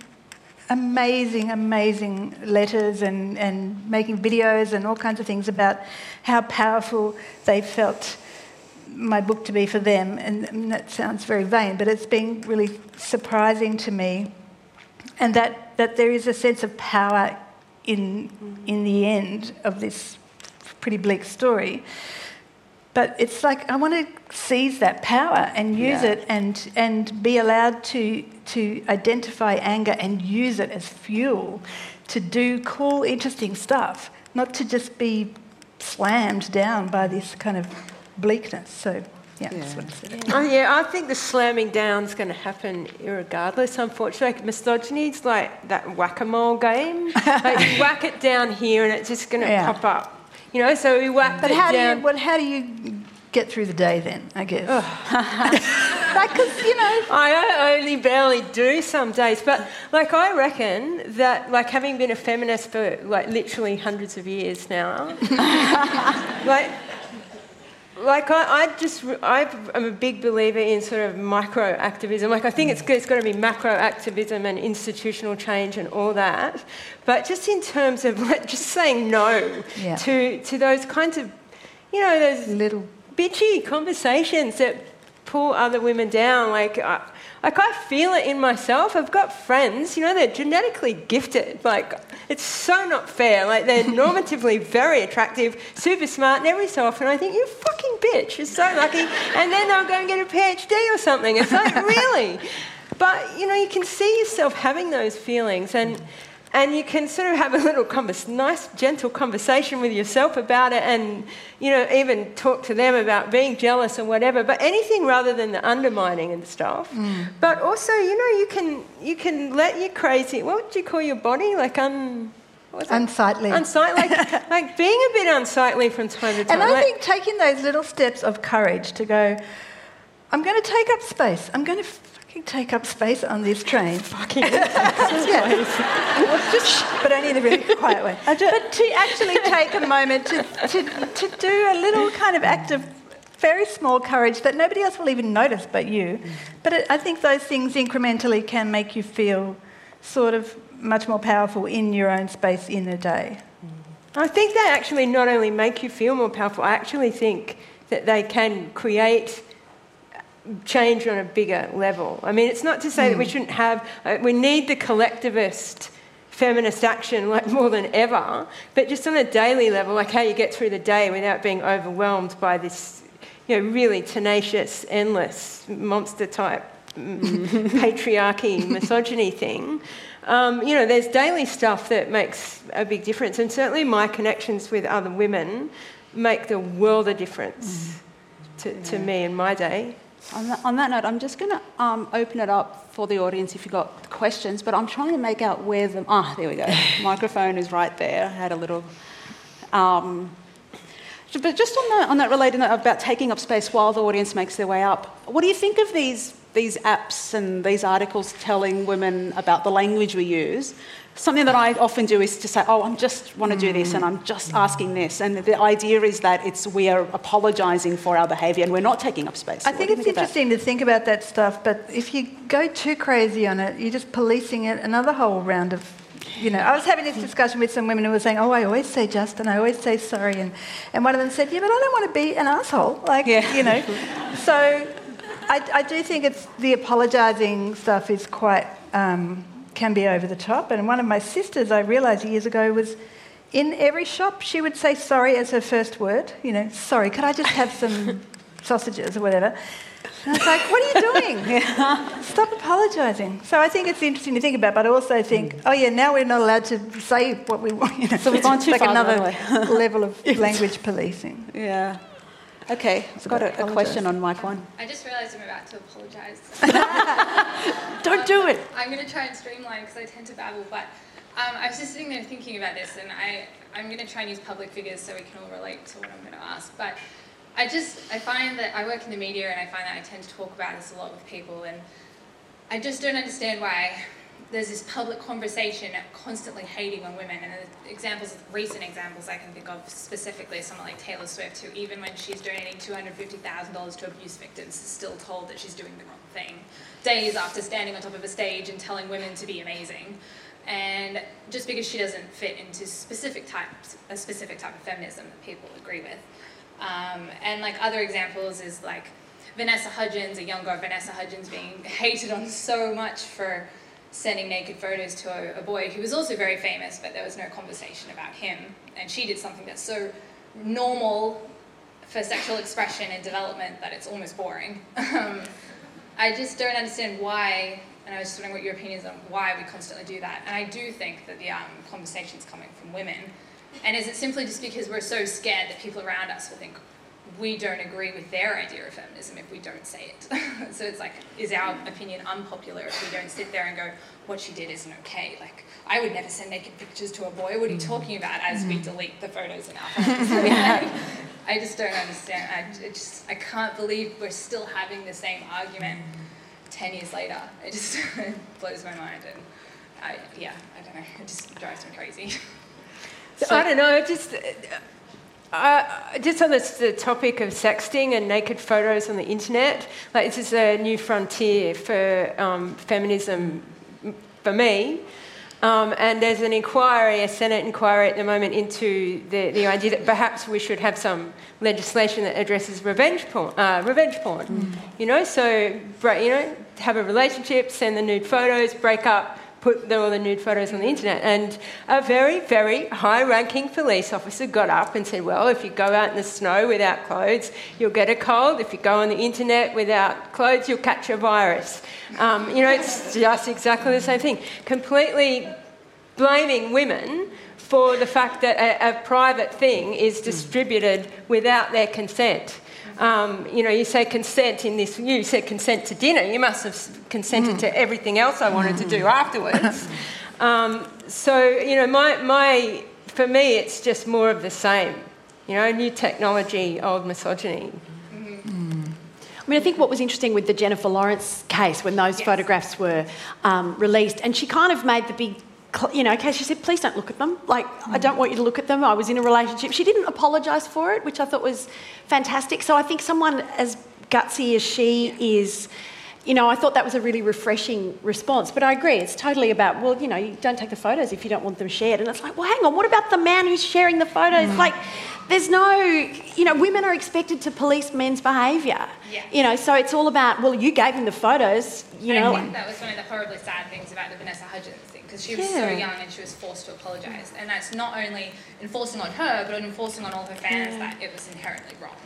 amazing, amazing letters and, and making videos and all kinds of things about how powerful they felt my book to be for them. And, and that sounds very vain, but it's been really surprising to me. And that, that there is a sense of power in, in the end of this pretty bleak story. But it's like I want to seize that power and use yeah. it and, and be allowed to, to identify anger and use it as fuel to do cool, interesting stuff, not to just be slammed down by this kind of bleakness. So, yeah, yeah. that's what I said. Oh, yeah, I think the slamming down is going to happen regardless, unfortunately. Misogyny is like that whack a mole game. like you whack it down here and it's just going to yeah. pop up you know, so we whacked but how down. Do you, well, how do you get through the day then, I guess? like, cause, you know. I only barely do some days, but like I reckon that, like having been a feminist for like literally hundreds of years now, like like I, I just I am a big believer in sort of micro activism. Like I think it's it's got to be macro activism and institutional change and all that. But just in terms of like, just saying no yeah. to to those kinds of you know those little bitchy conversations that pull other women down. Like. I, like I feel it in myself. I've got friends, you know, they're genetically gifted. Like it's so not fair. Like they're normatively very attractive, super smart, and every so often I think you fucking bitch. You're so lucky, and then they'll go and get a PhD or something. It's like really, but you know, you can see yourself having those feelings and and you can sort of have a little converse, nice, gentle conversation with yourself about it, and you know, even talk to them about being jealous or whatever. But anything rather than the undermining and stuff. Mm. But also, you know, you can you can let your crazy. What would you call your body? Like un. Unsightly. Unsightly, like, like being a bit unsightly from time to time. And I like, think taking those little steps of courage to go, I'm going to take up space. I'm going to fucking take up space on this train. Fucking yeah. just, but only in a really quiet way. but to actually take a moment to, to, to do a little kind of act of very small courage that nobody else will even notice but you. But it, I think those things incrementally can make you feel sort of much more powerful in your own space in a day. I think they actually not only make you feel more powerful, I actually think that they can create change on a bigger level. I mean, it's not to say mm. that we hmm. shouldn't have, uh, we need the collectivist feminist action like more than ever, but just on a daily level, like how you get through the day without being overwhelmed by this, you know, really tenacious, endless, monster type patriarchy, misogyny thing. Um, you know, there's daily stuff that makes a big difference, and certainly my connections with other women make the world a difference mm. to, to me in my day. On that, on that note, I'm just going to um, open it up for the audience if you've got questions, but I'm trying to make out where the. Ah, there we go. Microphone is right there. I had a little. Um, but just on that, on that related note about taking up space while the audience makes their way up, what do you think of these these apps and these articles telling women about the language we use, something that I often do is to say, oh, I just want to do this and I'm mm. just asking this. And the idea is that it's we are apologising for our behaviour and we're not taking up space. I think it's think interesting to think about that stuff, but if you go too crazy on it, you're just policing it another whole round of you know, I was having this discussion with some women who were saying, "Oh, I always say just and I always say sorry," and, and one of them said, "Yeah, but I don't want to be an asshole, like yeah. you know." so I, I, do think it's the apologising stuff is quite um, can be over the top. And one of my sisters, I realised years ago, was in every shop she would say sorry as her first word. You know, sorry, could I just have some sausages or whatever? And I was like, what are you doing? Stop apologising. So I think it's interesting to think about, but I also think, oh yeah, now we're not allowed to say what we want. You know, so we've gone too like far another level of language policing. Yeah. Okay, I've got a, a question on mic one. I just realised I'm about to apologise. Don't do it. I'm going to try and streamline because I tend to babble, but um, I was just sitting there thinking about this, and I, I'm going to try and use public figures so we can all relate to what I'm going to ask. But I just I find that I work in the media, and I find that I tend to talk about this a lot with people, and I just don't understand why there's this public conversation constantly hating on women, and examples, recent examples I can think of specifically, someone like Taylor Swift, who even when she's donating $250,000 to abuse victims, is still told that she's doing the wrong thing, days after standing on top of a stage and telling women to be amazing. And just because she doesn't fit into specific types, a specific type of feminism that people agree with. Um, and like other examples is like Vanessa Hudgens, a younger Vanessa Hudgens being hated on so much for sending naked photos to a, a, boy who was also very famous, but there was no conversation about him. And she did something that's so normal for sexual expression and development that it's almost boring. Um, I just don't understand why, and I was just wondering what your opinion is on why we constantly do that. And I do think that the um, conversation's coming from women. And is it simply just because we're so scared that people around us will think, we don't agree with their idea of feminism if we don't say it. so it's like, is our opinion unpopular if we don't sit there and go, what she did isn't okay? Like, I would never send naked pictures to a boy. What are you mm. talking about? As we mm. delete the photos in our phones. I just don't understand. I just, I can't believe we're still having the same argument mm. ten years later. It just blows my mind, and I, yeah, I don't know. It just drives me crazy. So, I don't know. Just uh, just on this, the topic of sexting and naked photos on the internet, like this is a new frontier for um, feminism for me. Um, and there's an inquiry, a Senate inquiry at the moment into the, the idea that perhaps we should have some legislation that addresses revenge porn. Uh, revenge porn. Mm. You know, so you know, have a relationship, send the nude photos, break up, put all the nude photos on the internet. And a very, very high ranking police officer got up and said, Well, if you go out in the snow without clothes, you'll get a cold. If you go on the internet without clothes, you'll catch a virus. Um, you know, it's just exactly the same thing. Completely blaming women for the fact that a, a private thing is distributed without their consent. Um, you know, you say consent in this, you said consent to dinner, you must have consented mm. to everything else I wanted to do afterwards. um, so, you know, my, my, for me, it's just more of the same. You know, new technology, old misogyny. Mm. I mean, I think what was interesting with the Jennifer Lawrence case when those Yes. photographs were um, released, and she kind of made the big, cl- you know, case. She said, "Please don't look at them. Like, I don't want you to look at them. I was in a relationship." She didn't apologise for it, which I thought was fantastic. So I think someone as gutsy as she is. You know, I thought that was a really refreshing response. But I agree, it's totally about, well, you know, you don't take the photos if you don't want them shared. And it's like, well, hang on, what about the man who's sharing the photos? Mm. Like, there's no, you know, women are expected to police men's behaviour. Yeah. You know, so it's all about, well, you gave him the photos, you And know. I think that was one of the horribly sad things about the Vanessa Hudgens because she was so young and she was forced to apologise. And that's not only enforcing on her, but enforcing on all her fans Yeah. that it was inherently wrong,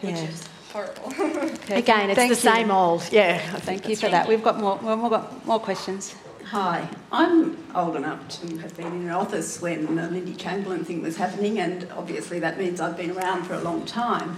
Yeah. which is horrible. Again, it's Thank the you. same old. Yeah. Thank you for that. We've got more, we've got more questions. Hi, I'm old enough to have been in an office when the Lindy Chamberlain thing was happening, and obviously that means I've been around for a long time.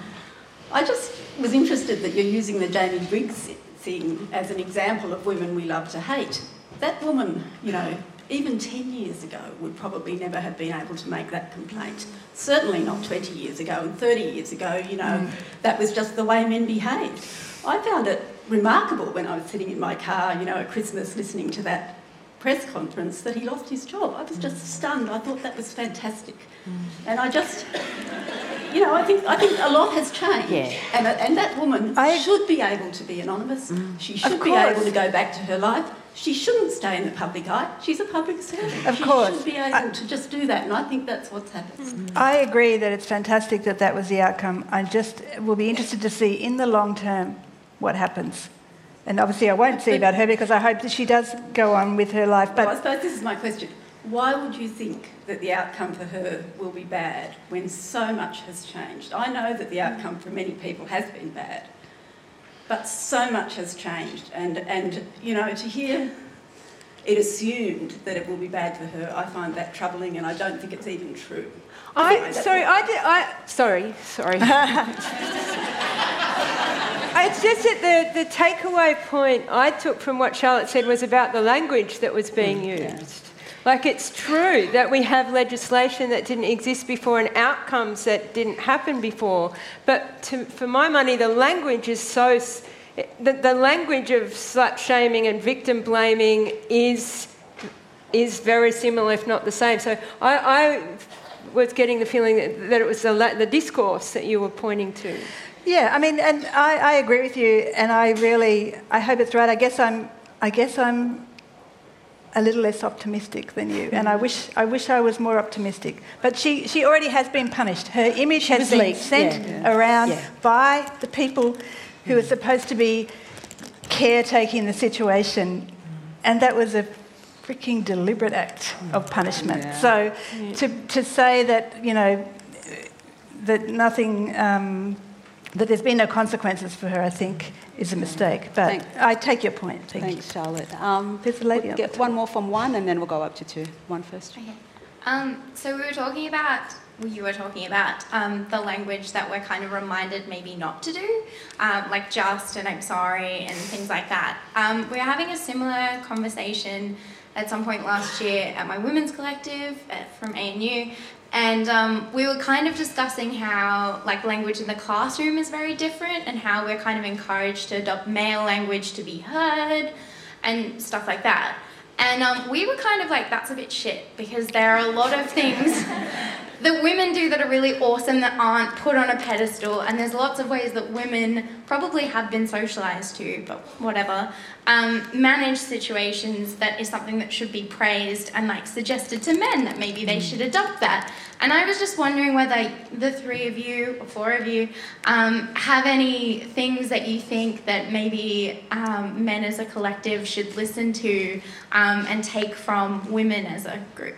I just was interested that you're using the Jamie Briggs thing as an example of women we love to hate. That woman, you know, even 10 years ago would probably never have been able to make that complaint. Certainly not 20 years ago and 30 years ago, you know, mm. that was just the way men behaved. I found it remarkable when I was sitting in my car, you know, at Christmas listening to that press conference that he lost his job. I was mm. just stunned. I thought that was fantastic. Mm. And I just, you know, I think, I think a lot has changed. Yeah. And, and that woman I- should be able to be anonymous. She should be able to go back to her life. She shouldn't stay in the public eye. She's a public servant. Of she course. should be able to just do that. And I think that's what's happened. Mm. I agree that it's fantastic that that was the outcome. I just will be interested to see in the long term what happens. And obviously, I won't see about her because I hope that she does go on with her life. But I suppose this is my question. Why would you think that the outcome for her will be bad when so much has changed? I know that the outcome for many people has been bad, but so much has changed. And, and you know, to hear it assumed that it will be bad for her, I find that troubling and I don't think it's even true. I, sorry, I did. I sorry, sorry. it's just that the, the takeaway point I took from what Charlotte said was about the language that was being mm, used. Like it's true that we have legislation that didn't exist before and outcomes that didn't happen before, but to, for my money, the language is so. The, the language of slut shaming and victim blaming is is very similar, if not the same. So I, I was getting the feeling that, that it was the, the discourse that you were pointing to. yeah, I mean, and I, I agree with you, and I really, I hope it's right. I guess I'm, I guess I'm a little less optimistic than you, and I wish, I wish I was more optimistic. But she, she already has been punished. Her image has been leaked, sent yeah. around Yeah. by the people who are supposed to be caretaking the situation, and that was a freaking deliberate act of punishment. Yeah. So to, to say that, you know, that nothing, um, that there's been no consequences for her, I think is a mistake. But Thank- I take your point. Thank Thanks, Charlotte. Um, There's a lady we'll get one more from one, and then we'll go up to two. One first. Okay. Um, so we were talking about, well, you were talking about um, the language that we're kind of reminded maybe not to do, um, like just and I'm sorry and things like that. Um, we were having a similar conversation at some point last year at my women's collective at, from ANU, and um, we were kind of discussing how like language in the classroom is very different and how we're kind of encouraged to adopt male language to be heard and stuff like that. And um, we were kind of like, that's a bit shit because there are a lot of things that women do that are really awesome that aren't put on a pedestal. And there's lots of ways that women probably have been socialized to, but whatever, um, manage situations that is something that should be praised and like suggested to men that maybe they should adopt that. And I was just wondering whether the three of you or four of you um, have any things that you think that maybe um, men as a collective should listen to um, and take from women as a group.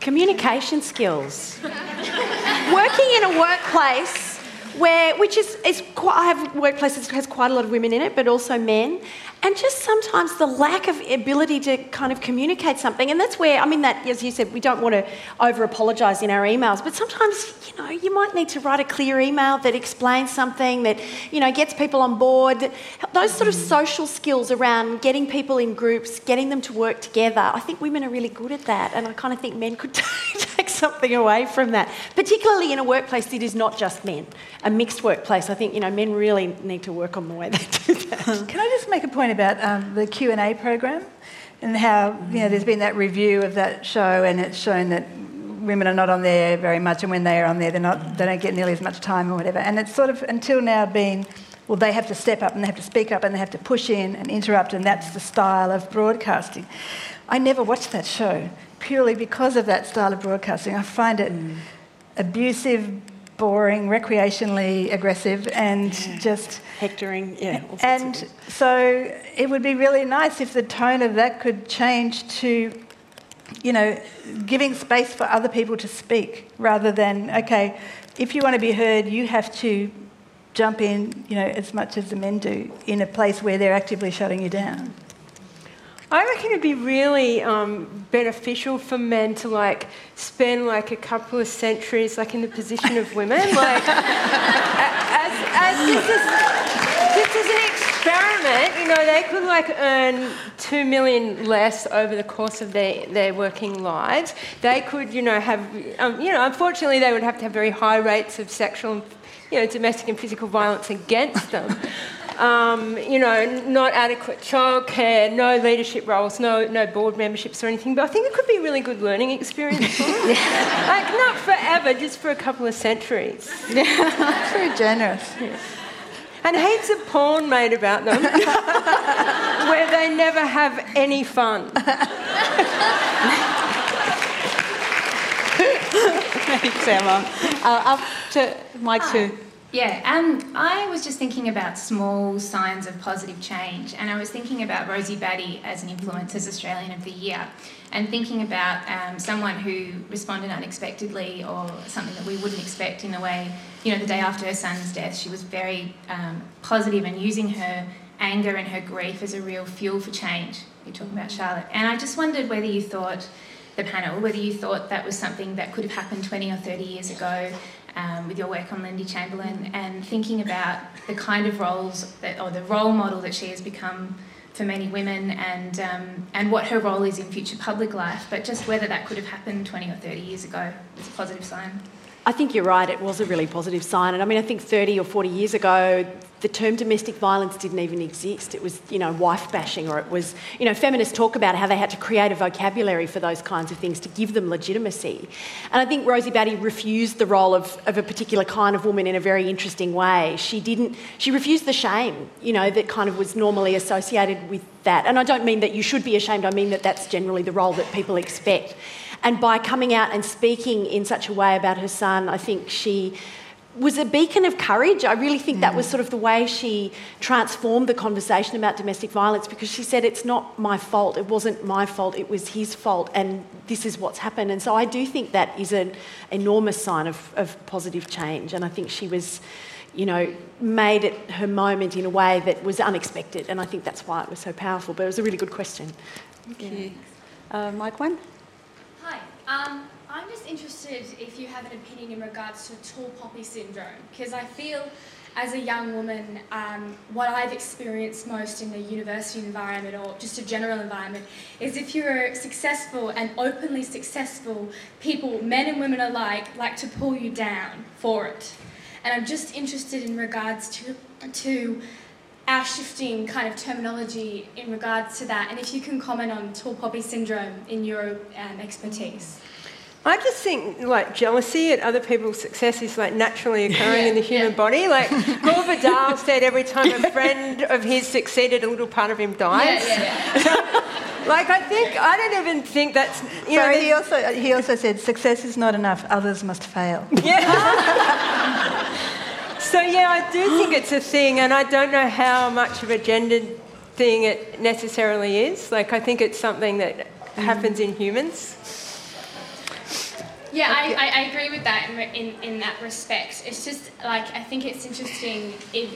Communication skills. Working in a workplace where, which is, is quite, I have workplaces that has quite a lot of women in it, but also men, and just sometimes the lack of ability to kind of communicate something, and that's where I mean that, as you said, we don't want to over apologise in our emails, but sometimes you know you might need to write a clear email that explains something that you know gets people on board. Those sort of social skills around getting people in groups, getting them to work together. I think women are really good at that, and I kind of think men could something away from that, particularly in a workplace that is not just men, a mixed workplace. I think you know men really need to work on the way they do that. Can I just make a point about um, the Q and A program and how you know there's been that review of that show and it's shown that women are not on there very much, and when they are on there, they're not, they don't get nearly as much time or whatever. And it's sort of until now been, well, they have to step up and they have to speak up and they have to push in and interrupt, and that's the style of broadcasting. I never watched that show purely because of that style of broadcasting. I find it mm. abusive, boring, recreationally aggressive, and yeah. just hectoring. Yeah. And so it would be really nice if the tone of that could change to you know, giving space for other people to speak rather than, okay, if you want to be heard, you have to jump in, you know, as much as the men do in a place where they're actively shutting you down. I reckon it'd be really um, beneficial for men to like spend like a couple of centuries like in the position of women, like as, as this is this is an experiment. You know, they could like earn two million less over the course of their, their working lives. They could, you know, have um, you know, unfortunately, they would have to have very high rates of sexual, you know, domestic and physical violence against them um, you know, not adequate childcare, no leadership roles, no, no board memberships or anything. But I think it could be a really good learning experience for them. yeah. Like, not forever, just for a couple of centuries. Yeah. That's very generous. Yeah. And heaps of porn made about them where they never have any fun. Thanks, Emma. Uh, up to mic, too. Yeah, um, I was just thinking about small signs of positive change, and I was thinking about Rosie Batty as an Influencers Australian of the Year, and thinking about um, someone who responded unexpectedly or something that we wouldn't expect in a way. You know, the day after her son's death, she was very um, positive and using her anger and her grief as a real fuel for change. You're talking about Charlotte, and I just wondered whether you thought the panel, whether you thought that was something that could have happened 20 or 30 years ago, um, with your work on Lindy Chamberlain and thinking about the kind of roles that, or the role model that she has become for many women and, um, and what her role is in future public life, but just whether that could have happened 20 or 30 years ago is a positive sign. I think you're right, it was a really positive sign. And I mean, I think 30 or 40 years ago, the term domestic violence didn't even exist. It was, you know, wife bashing, or it was, you know, feminists talk about how they had to create a vocabulary for those kinds of things to give them legitimacy. And I think Rosie Batty refused the role of, of a particular kind of woman in a very interesting way. She didn't, she refused the shame, you know, that kind of was normally associated with that. And I don't mean that you should be ashamed, I mean that that's generally the role that people expect. And by coming out and speaking in such a way about her son, I think she was a beacon of courage. I really think mm. that was mm. sort of the way she transformed the conversation about domestic violence because she said, It's not my fault. It wasn't my fault. It was his fault. And this is what's happened. And so I do think that is an enormous sign of, of positive change. And I think she was, you know, made it her moment in a way that was unexpected. And I think that's why it was so powerful. But it was a really good question. Thank yeah. you. Uh, mic, one? Um, I'm just interested if you have an opinion in regards to tall poppy syndrome, because I feel as a young woman, um, what I've experienced most in the university environment or just a general environment is if you're successful and openly successful, people, men and women alike, like to pull you down for it. And I'm just interested in regards to, to our shifting kind of terminology in regards to that, and if you can comment on tall poppy syndrome in your um, expertise. I just think like jealousy at other people's success is like naturally occurring yeah, in the human yeah. body. Like Gore Vidal said, every time a friend of his succeeded, a little part of him dies. Yeah, yeah, so, like I think I don't even think that's. You Sorry, know, he also he also said success is not enough. Others must fail. Yeah. So, yeah, I do think it's a thing, and I don't know how much of a gendered thing it necessarily is. Like, I think it's something that mm. happens in humans. Yeah, I, I, I, agree with that in, in, in that respect. It's just like, I think it's interesting in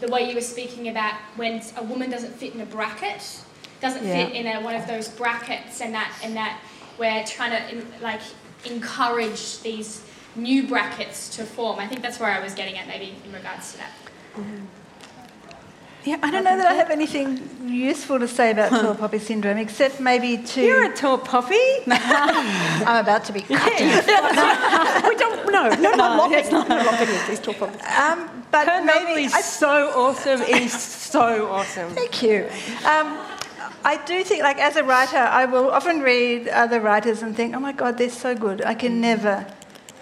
the way you were speaking about when a woman doesn't fit in a bracket, doesn't yeah. fit in a, one of those brackets, and that, and that we're trying to like encourage these new brackets to form. I think that's where I was getting at, maybe in regards to that. Mm-hmm. Yeah, I don't know that I have anything useful to say about tall poppy syndrome, except maybe to. You're a tall poppy. I'm about to be cut. we don't, no, no, no, not it's not, not These tall poppies. Um, but Her maybe is I, so awesome. Is so awesome. thank you. Um, I do think, like as a writer, I will often read other writers and think, "Oh my God, they're so good. I can never."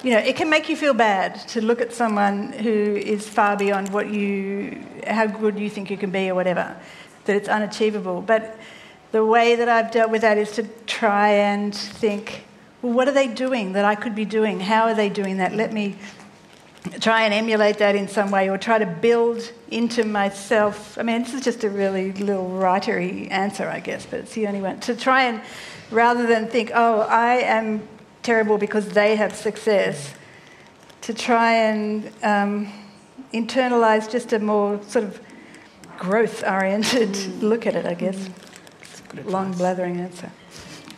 You know, it can make you feel bad to look at someone who is far beyond what you, how good you think you can be, or whatever. That it's unachievable. But the way that I've dealt with that is to try and think, well, what are they doing that I could be doing? How are they doing that? Let me try and emulate that in some way or try to build into myself. I mean, this is just a really little writery answer, I guess, but it's the only one. To try and, rather than think, oh, I am terrible because they have success, to try and um, internalize just a more sort of growth oriented look at it, I guess. Long blathering answer.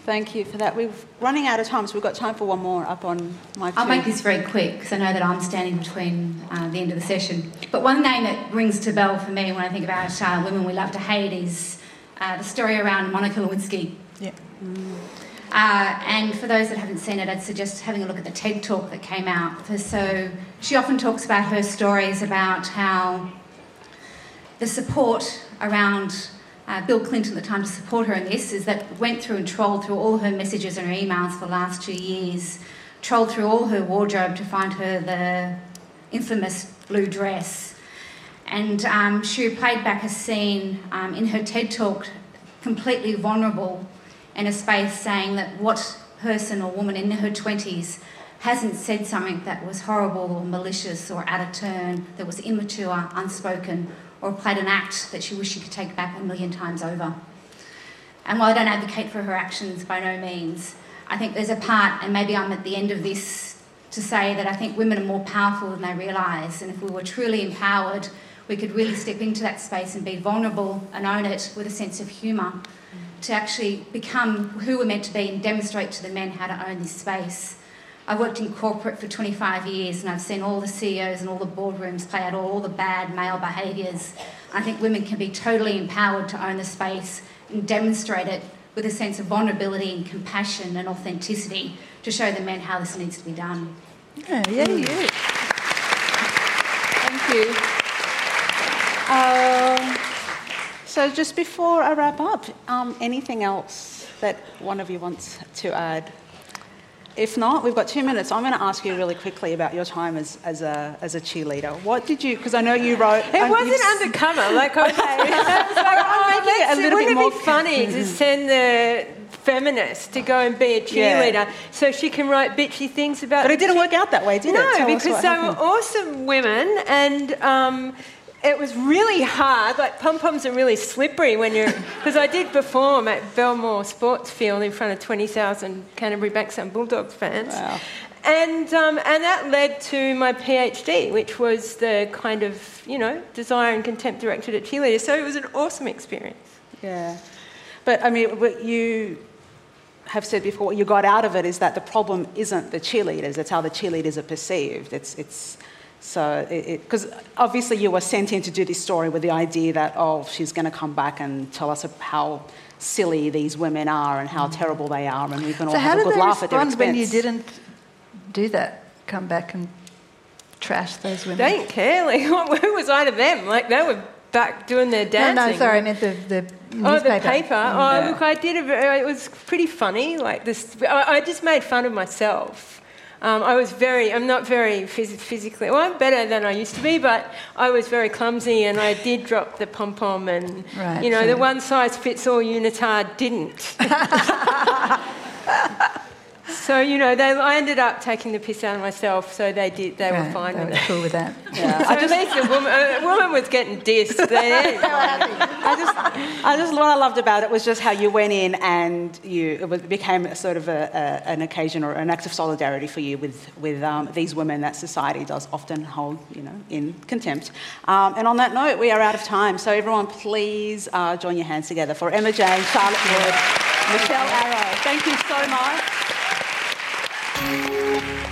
Thank you for that. We're running out of time, so we've got time for one more up on my. I'll two. make this very quick because I know that I'm standing between uh, the end of the session. But one name that rings to bell for me when I think about uh, women we love to hate is uh, the story around Monica Lewinsky. Yeah. Uh, and for those that haven't seen it, I'd suggest having a look at the TED talk that came out. So she often talks about her stories about how the support around uh, Bill Clinton at the time to support her in this is that went through and trolled through all her messages and her emails for the last two years, trolled through all her wardrobe to find her the infamous blue dress. And um, she played back a scene um, in her TED talk, completely vulnerable in a space, saying that what person or woman in her 20s hasn't said something that was horrible or malicious or out of turn, that was immature, unspoken, or played an act that she wished she could take back a million times over. And while I don't advocate for her actions by no means, I think there's a part, and maybe I'm at the end of this, to say that I think women are more powerful than they realise. And if we were truly empowered, we could really step into that space and be vulnerable and own it with a sense of humour to actually become who we're meant to be and demonstrate to the men how to own this space. I've worked in corporate for 25 years and I've seen all the CEOs and all the boardrooms play out all the bad male behaviours. I think women can be totally empowered to own the space and demonstrate it with a sense of vulnerability and compassion and authenticity to show the men how this needs to be done. Yeah, yeah, yeah. Thank you. Um, so, just before I wrap up, um, anything else that one of you wants to add? If not, we've got two minutes. I'm going to ask you really quickly about your time as, as, a, as a cheerleader. What did you, because I know you wrote. It wasn't undercover. Like, okay. I was like, oh, making it a little bit wouldn't more- it be funny to send the feminist to go and be a Yeah. cheerleader so she can write bitchy things about But it didn't work out that way, did it? no, because they happened. were awesome women, and um, it was really hard. Like pom poms are really slippery when you're. Because I did perform at Belmore Sports Field in front of twenty thousand Canterbury Bankstown Bulldogs fans. Wow. And, um, and that led to my PhD, which was the kind of, you know, desire and contempt directed at cheerleaders. So it was an awesome experience. Yeah. But I mean, what you have said before, what you got out of it is that the problem isn't the cheerleaders, it's how the cheerleaders are perceived. It's, it's so, because obviously you were sent in to do this story with the idea that, oh, she's going to come back and tell us how silly these women are and how mm. terrible they are, and we can all So, how have a good laugh at their respond expense. when you didn't do that? Come back and trash those women? They didn't care. Like, who was I to them? Like, they were back doing their dancing. no, no, sorry, I meant the, the newspaper. Oh, the paper. Mm. Oh, Yeah. look, I did. A, ve- it was pretty funny. Like this, I, I just made fun of myself. Um, I was very. I'm not very phys- physically. Well, I'm better than I used to be, but I was very clumsy, and I did drop the pom pom, and Right, you know, so- the one size fits all unitard didn't. so you know, they, I ended up taking the piss out of myself. So they did. They were fine they with were it. cool with that. Yeah, So at least a woman, a woman was getting dissed. They- I just, I just, what I loved about it was just how you went in and you, it was- became a sort of a, a, an occasion or an act of solidarity for you with, with um, these women that society does often hold, you know, in contempt. Um, and on that note, we are out of time. So everyone, please uh, join your hands together for Emma Jane, Charlotte Wood, Michelle Arrow. Thank you so much. Thank you.